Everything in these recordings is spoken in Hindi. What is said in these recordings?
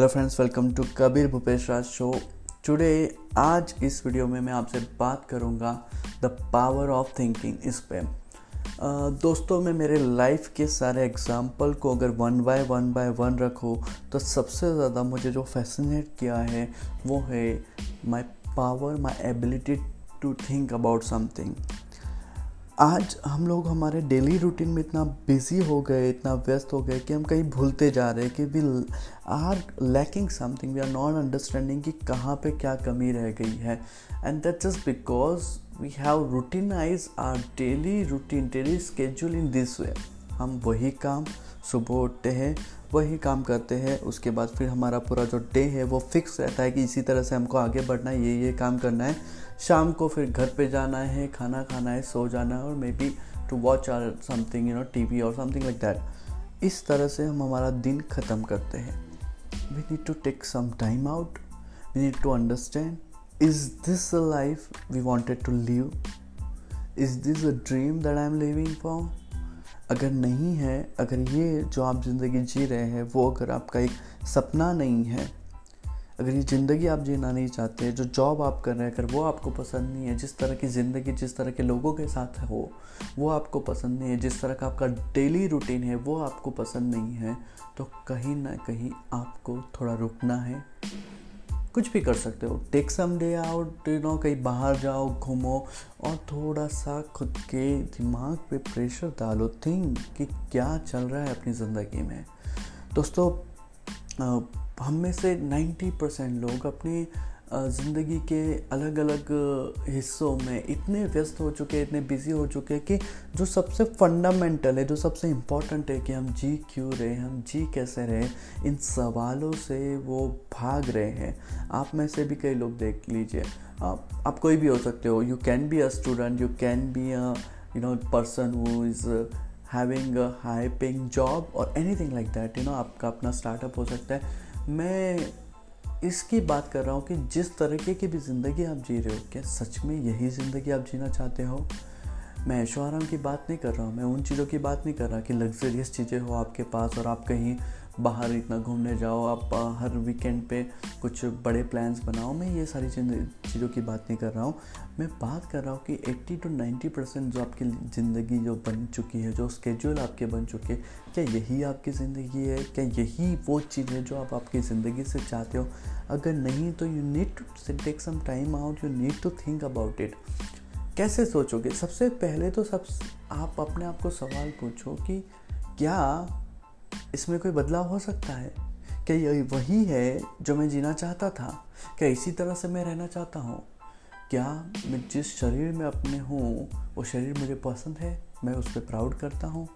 Hello friends welcome to Kabir Bhupesh Raj show today आज इस वीडियो में मैं आपसे बात करूँगा द पावर ऑफ़ थिंकिंग इस पे। दोस्तों, मैं मेरे लाइफ के सारे एग्ज़ाम्पल को अगर one by one by one रखूँ तो सबसे ज़्यादा मुझे जो फैसिनेट किया है, वो है my power my ability to think about something आज हम लोग हमारे डेली रूटीन में इतना बिज़ी हो गए, इतना व्यस्त हो गए कि हम कहीं भूलते जा रहे हैं कि we are lacking something we are not understanding कि कहाँ पे क्या कमी रह गई है। And that just because we have routinize are daily routine daily schedule in this way हम वही काम सुबह उठते हैं, वही काम करते हैं, उसके बाद फिर हमारा पूरा जो डे है वो फिक्स रहता है कि इसी तरह से हमको आगे बढ़ना है, ये ये काम करना है। शाम को फिर घर पे जाना है, खाना खाना है, सो जाना है और maybe to watch or something you know T V और समथिंग लाइक दैट इस तरह से हम हमारा दिन ख़त्म करते हैं। We need to take some time out we need to understand is this a life we wanted to live is this a dream that I am living for अगर नहीं है, अगर ये जो आप ज़िंदगी जी रहे हैं, वो अगर आपका एक सपना नहीं है अगर ये ज़िंदगी आप जीना नहीं चाहते, जो जॉब आप कर रहे हैं, अगर वो आपको पसंद नहीं है, जिस तरह की ज़िंदगी, जिस तरह के लोगों के साथ हो, वो आपको पसंद नहीं है, जिस तरह का आपका डेली रूटीन है, वो आपको पसंद नहीं है तो कहीं ना कहीं आपको थोड़ा रुकना है। कुछ भी कर सकते हो। Take some day out you know कहीं बाहर जाओ, घूमो, और थोड़ा सा खुद के दिमाग पे प्रेशर डालो। थिंक कि क्या चल रहा है अपनी ज़िंदगी में। दोस्तों हम में से 90 परसेंट लोग अपनी ज़िंदगी के अलग अलग हिस्सों में इतने व्यस्त हो चुके हैं इतने बिज़ी हो चुके हैं कि जो सबसे फंडामेंटल है जो सबसे इंपॉर्टेंट है कि हम जी क्यों रहे हम जी कैसे रहे इन सवालों से वो भाग रहे हैं। आप में से भी कई लोग देख लीजिए। आप, आप कोई भी हो सकते हो। You can be a student you can be a you know person who is having a high paying job और anything like that you know आपका अपना स्टार्टअप हो सकता है। मैं इसकी बात कर रहा हूँ कि जिस तरीके की भी ज़िंदगी आप जी रहे हो, क्या सच में यही ज़िंदगी आप जीना चाहते हो? मैं ऐशो आराम की बात नहीं कर रहा हूँ, मैं उन चीज़ों की बात नहीं कर रहा कि लग्जरियस चीज़ें हो आपके पास और आप कहीं बाहर इतना घूमने जाओ, आप हर वीकेंड पे कुछ बड़े प्लान्स बनाओ। मैं ये सारी चीज़ों की बात नहीं कर रहा हूँ। मैं बात कर रहा हूँ कि 80 टू 90 परसेंट जो आपकी ज़िंदगी जो बन चुकी है, जो स्केड्यूल आपके बन चुके, क्या यही आपकी ज़िंदगी है? क्या यही वो चीज़ है जो आप आपकी ज़िंदगी से चाहते हो? अगर नहीं तो you need to take some time out you need to think about it कैसे सोचोगे? सबसे पहले तो सब, आप अपने आप को सवाल पूछो कि क्या इसमें कोई बदलाव हो सकता है? क्या ये वही है जो मैं जीना चाहता था? क्या इसी तरह से मैं रहना चाहता हूँ? क्या मैं जिस शरीर में अपने हूँ, वो शरीर मुझे पसंद है? मैं उस पर प्राउड करता हूँ?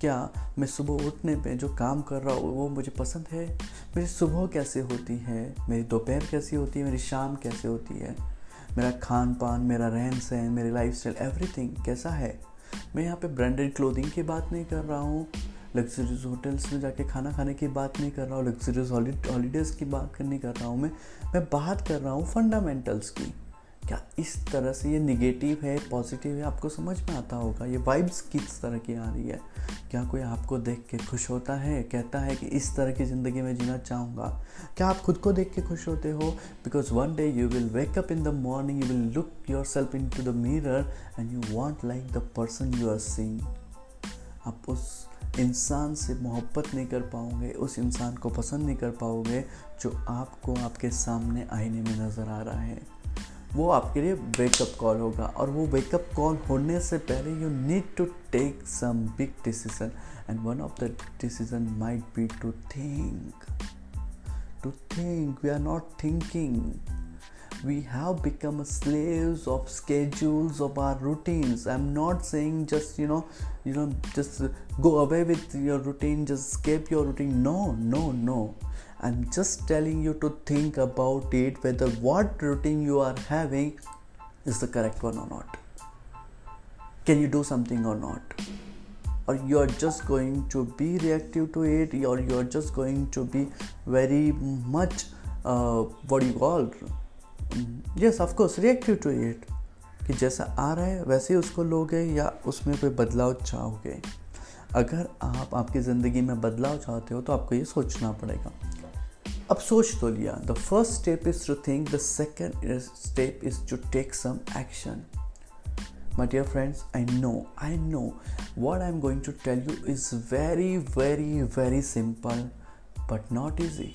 क्या मैं सुबह उठने पे जो काम कर रहा हूँ, वो मुझे पसंद है? मेरी सुबह कैसे होती है? मेरी दोपहर कैसी होती है? मेरी शाम कैसे होती है? मेरा खान पान मेरा रहन सहन मेरी लाइफ स्टाइल एवरीथिंग कैसा है? मैं यहाँ पे ब्रांडेड क्लोथिंग की बात नहीं कर रहा हूँ। लग्जरियस होटल्स में जाके खाना खाने की बात नहीं कर रहा हूँ लग्जरियस हॉलीडेज़ की बात करनी कर रहा हूँ मैं। मैं बात कर रहा हूँ फंडामेंटल्स की। क्या इस तरह से ये निगेटिव है पॉजिटिव है, आपको समझ में आता होगा? ये वाइब्स किस तरह की आ रही है? क्या कोई आपको देख के खुश होता है, कहता है कि इस तरह की ज़िंदगी में जीना चाहूँगा? क्या आप खुद को देख के खुश होते हो? Because one day you will wake up in the morning you will look yourself into the mirror and you won't like the person you are seeing आप उस इंसान से मोहब्बत नहीं कर पाओगे, उस इंसान को पसंद नहीं कर पाओगे, जो आपको आपके सामने आईने में नज़र आ रहा है। वो आपके लिए वेकअप कॉल होगा और वो वेकअप कॉल होने से पहले you need to take some big decision and one of the decision might be to think to think we are not thinking we have become slaves of schedules of our routines. I'm not saying just you know you know just go away with your routine just escape your routine. No no no. I'm just telling you to think about it whether what routine you are having is the correct one or not. Can you do something or not? Or you're just going to be reactive to it or you're just going to be very much uh, what do you call yes of course reactive to it कि जैसा आ रहा है, वैसे ही उसको लोगे या उसमें कोई बदलाव चाहोगे। अगर आप, आपकी ज़िंदगी में बदलाव चाहते हो तो आपको ये सोचना पड़ेगा। अब सोच तो लिया। The first step is to think the second step is to take some action my dear friends, i know i know. What i'm going to tell you is very very very simple, but not easy.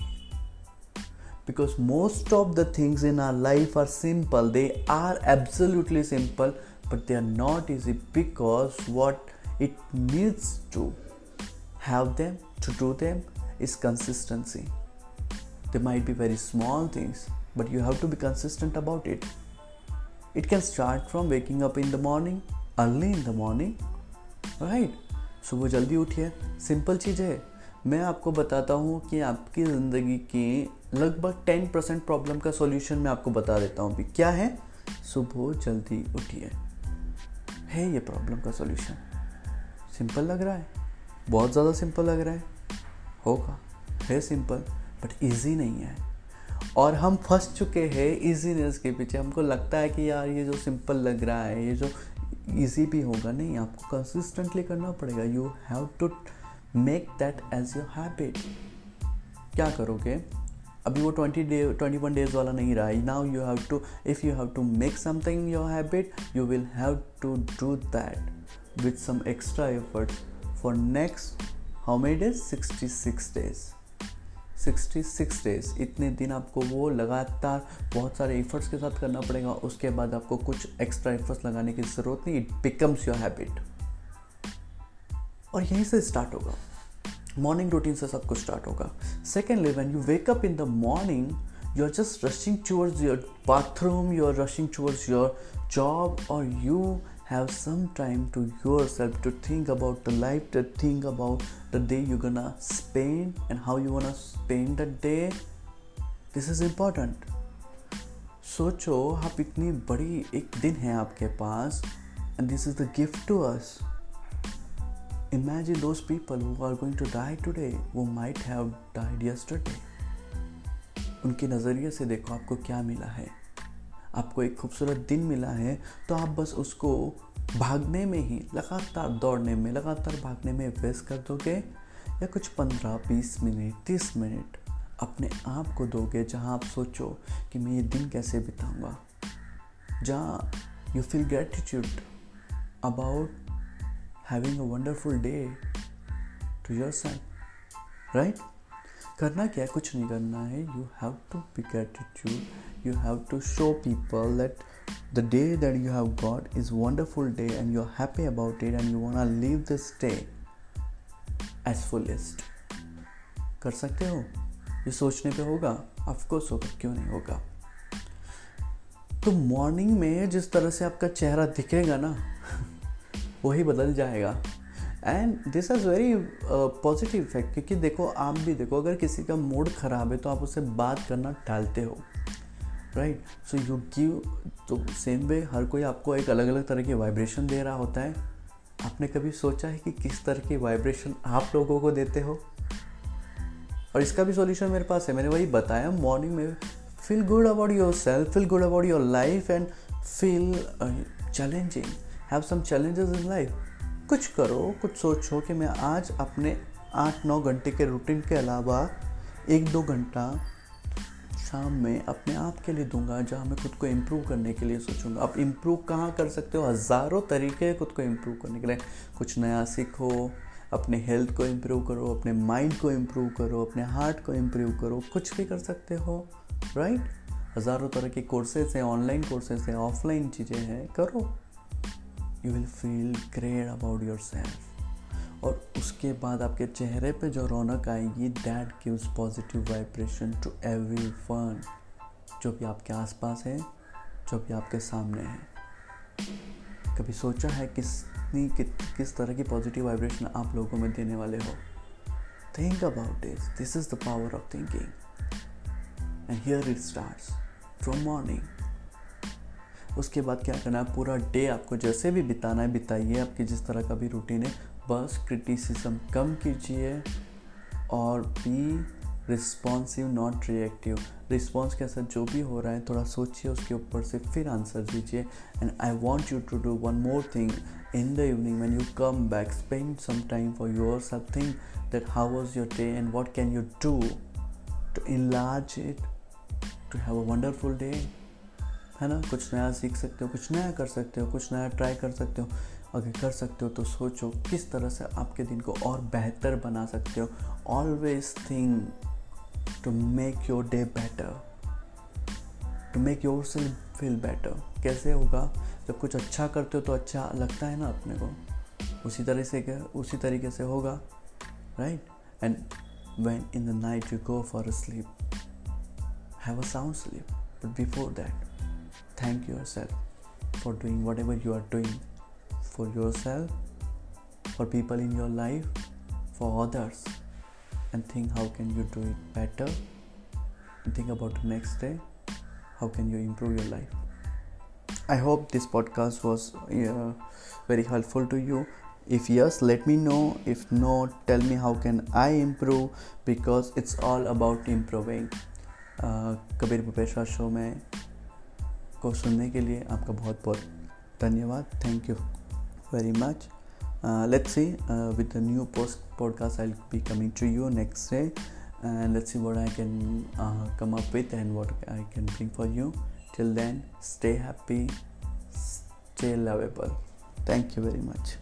Because most of the things in our life are simple they are absolutely simple but they are not easy because what it needs to have them to do them is consistency they might be very small things, but you have to be consistent about it. It can start from waking up in the morning, early in the morning, right? सुबह जल्दी उठिए सिंपल चीज़ है मैं आपको बताता हूँ कि आपकी ज़िंदगी की लगभग टेन परसेंट प्रॉब्लम का सॉल्यूशन मैं आपको बता देता हूँ अभी। क्या है? सुबह जल्दी उठिए। है ये प्रॉब्लम का सॉल्यूशन सिंपल लग रहा है? बहुत ज़्यादा सिंपल लग रहा है? होगा। है सिंपल बट ईजी नहीं है। और हम फंस चुके हैं इजीनेस के पीछे। हमको लगता है कि यार ये जो सिंपल लग रहा है, ये जो ईजी भी होगा, नहीं, आपको कंसिस्टेंटली करना पड़ेगा। You have to make that as your habit क्या करोगे? अभी वो twenty day, twenty one days वाला नहीं रहा। Now you have to if you have to make something your habit you will have to do that with some extra effort for next how many days sixty six days sixty six days इतने दिन आपको वो लगातार बहुत सारे एफर्ट्स के साथ करना पड़ेगा। उसके बाद आपको कुछ एक्स्ट्रा एफर्ट्स लगाने की ज़रूरत नहीं। इट बिकम्स योर हैबिट और यहीं से स्टार्ट होगा। मॉर्निंग रूटीन से सब कुछ स्टार्ट होगा। Second when you wake up in the morning you are just rushing towards your bathroom you are rushing towards your job और you have some time to yourself to think about the life to think about the day you gonna spend and how you gonna spend the day this is important सोचो, आप इतनी बड़ी एक दिन है आपके पास and this is the gift to us imagine those people who are going to die today who might have died yesterday. उनके नज़रिए से देखो आपको क्या मिला है। आपको एक खूबसूरत दिन मिला है तो आप बस उसको भागने में ही, लगातार दौड़ने में, लगातार भागने में वेस्ट कर दोगे या कुछ पंद्रह, बीस मिनट, तीस मिनट अपने आप को दोगे जहाँ आप सोचो कि मैं ये दिन कैसे बिताऊँगा। जहाँ you feel gratitude about having a wonderful day to yourself right करना क्या है? कुछ नहीं करना है। You have to be gratitude you have to show people that the day that you have got is wonderful day and you are happy about it and you want live this day as fullest कर सकते हो? ये सोचने पे होगा? ऑफकोर्स होगा। क्यों नहीं होगा? तो मॉर्निंग में जिस तरह से आपका चेहरा दिखेगा ना वही बदल जाएगा। And this is very positive effect क्योंकि देखो, आप भी देखो, अगर किसी का मूड ख़राब है तो आप उससे बात करना टालते हो। राइट सो यू गिव तो सेम वे हर कोई आपको एक अलग अलग तरह की वाइब्रेशन दे रहा होता है। आपने कभी सोचा है कि किस तरह की वाइब्रेशन आप लोगों को देते हो? और इसका भी सॉल्यूशन मेरे पास है। मैंने वही बताया मॉर्निंग में feel good about yourself feel good about your life and feel challenging have some challenges in life कुछ करो, कुछ सोचो कि मैं आज अपने आठ नौ घंटे के रूटीन के अलावा एक दो घंटा शाम में अपने आप के लिए दूँगा, जहाँ मैं खुद को इम्प्रूव करने के लिए सोचूँगा। आप इम्प्रूव कहाँ कर सकते हो? हज़ारों तरीके खुद को इम्प्रूव करने के लिए। कुछ नया सीखो, अपने हेल्थ को इम्प्रूव करो, अपने माइंड को इम्प्रूव करो, अपने हार्ट को इम्प्रूव करो। कुछ भी कर सकते हो राइट हज़ारों तरह के कोर्सेज हैं ऑनलाइन कोर्सेज हैं ऑफलाइन चीज़ें हैं, करो। You will feel great about yourself और उसके बाद आपके चेहरे पे जो रौनक आएगी that gives positive vibration to everyone जो भी आपके आसपास है जो भी आपके सामने है। कभी सोचा है किसनी कि, किस तरह की पॉजिटिव वाइब्रेशन आप लोगों में देने वाले हो? Think about this this is the power of thinking and here it start from morning उसके बाद क्या करना है? पूरा डे आपको जैसे भी बिताना है, बिताइए आपकी जिस तरह का भी रूटीन है। बस क्रिटिसिज्म कम कीजिए और be responsive not reactive response के साथ जो भी हो रहा है, थोड़ा सोचिए, उसके ऊपर से फिर आंसर दीजिए। And I want you to do one more thing in the evening when you come back spend some time for yourself thing that how was your day and what can you do to enlarge it to have a wonderful day. है ना? कुछ नया सीख सकते हो, कुछ नया कर सकते हो, कुछ नया ट्राई कर सकते हो। अगर कर सकते हो तो सोचो किस तरह से आपके दिन को और बेहतर बना सकते हो। Always think to make your day better to make yourself feel better कैसे होगा? जब कुछ अच्छा करते हो तो अच्छा लगता है ना अपने को। उसी तरह से उसी तरीके से होगा। Right and when in the night you go for a sleep, have a sound sleep. But before that thank yourself for doing whatever you are doing for yourself for people in your life for others and think how can you do it better and think about the next day how can you improve your life i hope this podcast was uh, very helpful to you if yes let me know if no tell me how can i improve because it's all about improving Kabir Bhupeshwar show में को सुनने के लिए आपका बहुत बहुत धन्यवाद। Thank you very much let's see with the new post podcast I be coming to you next day and let's see what I can come up with and what I can bring for you till then stay happy stay lovable thank you very much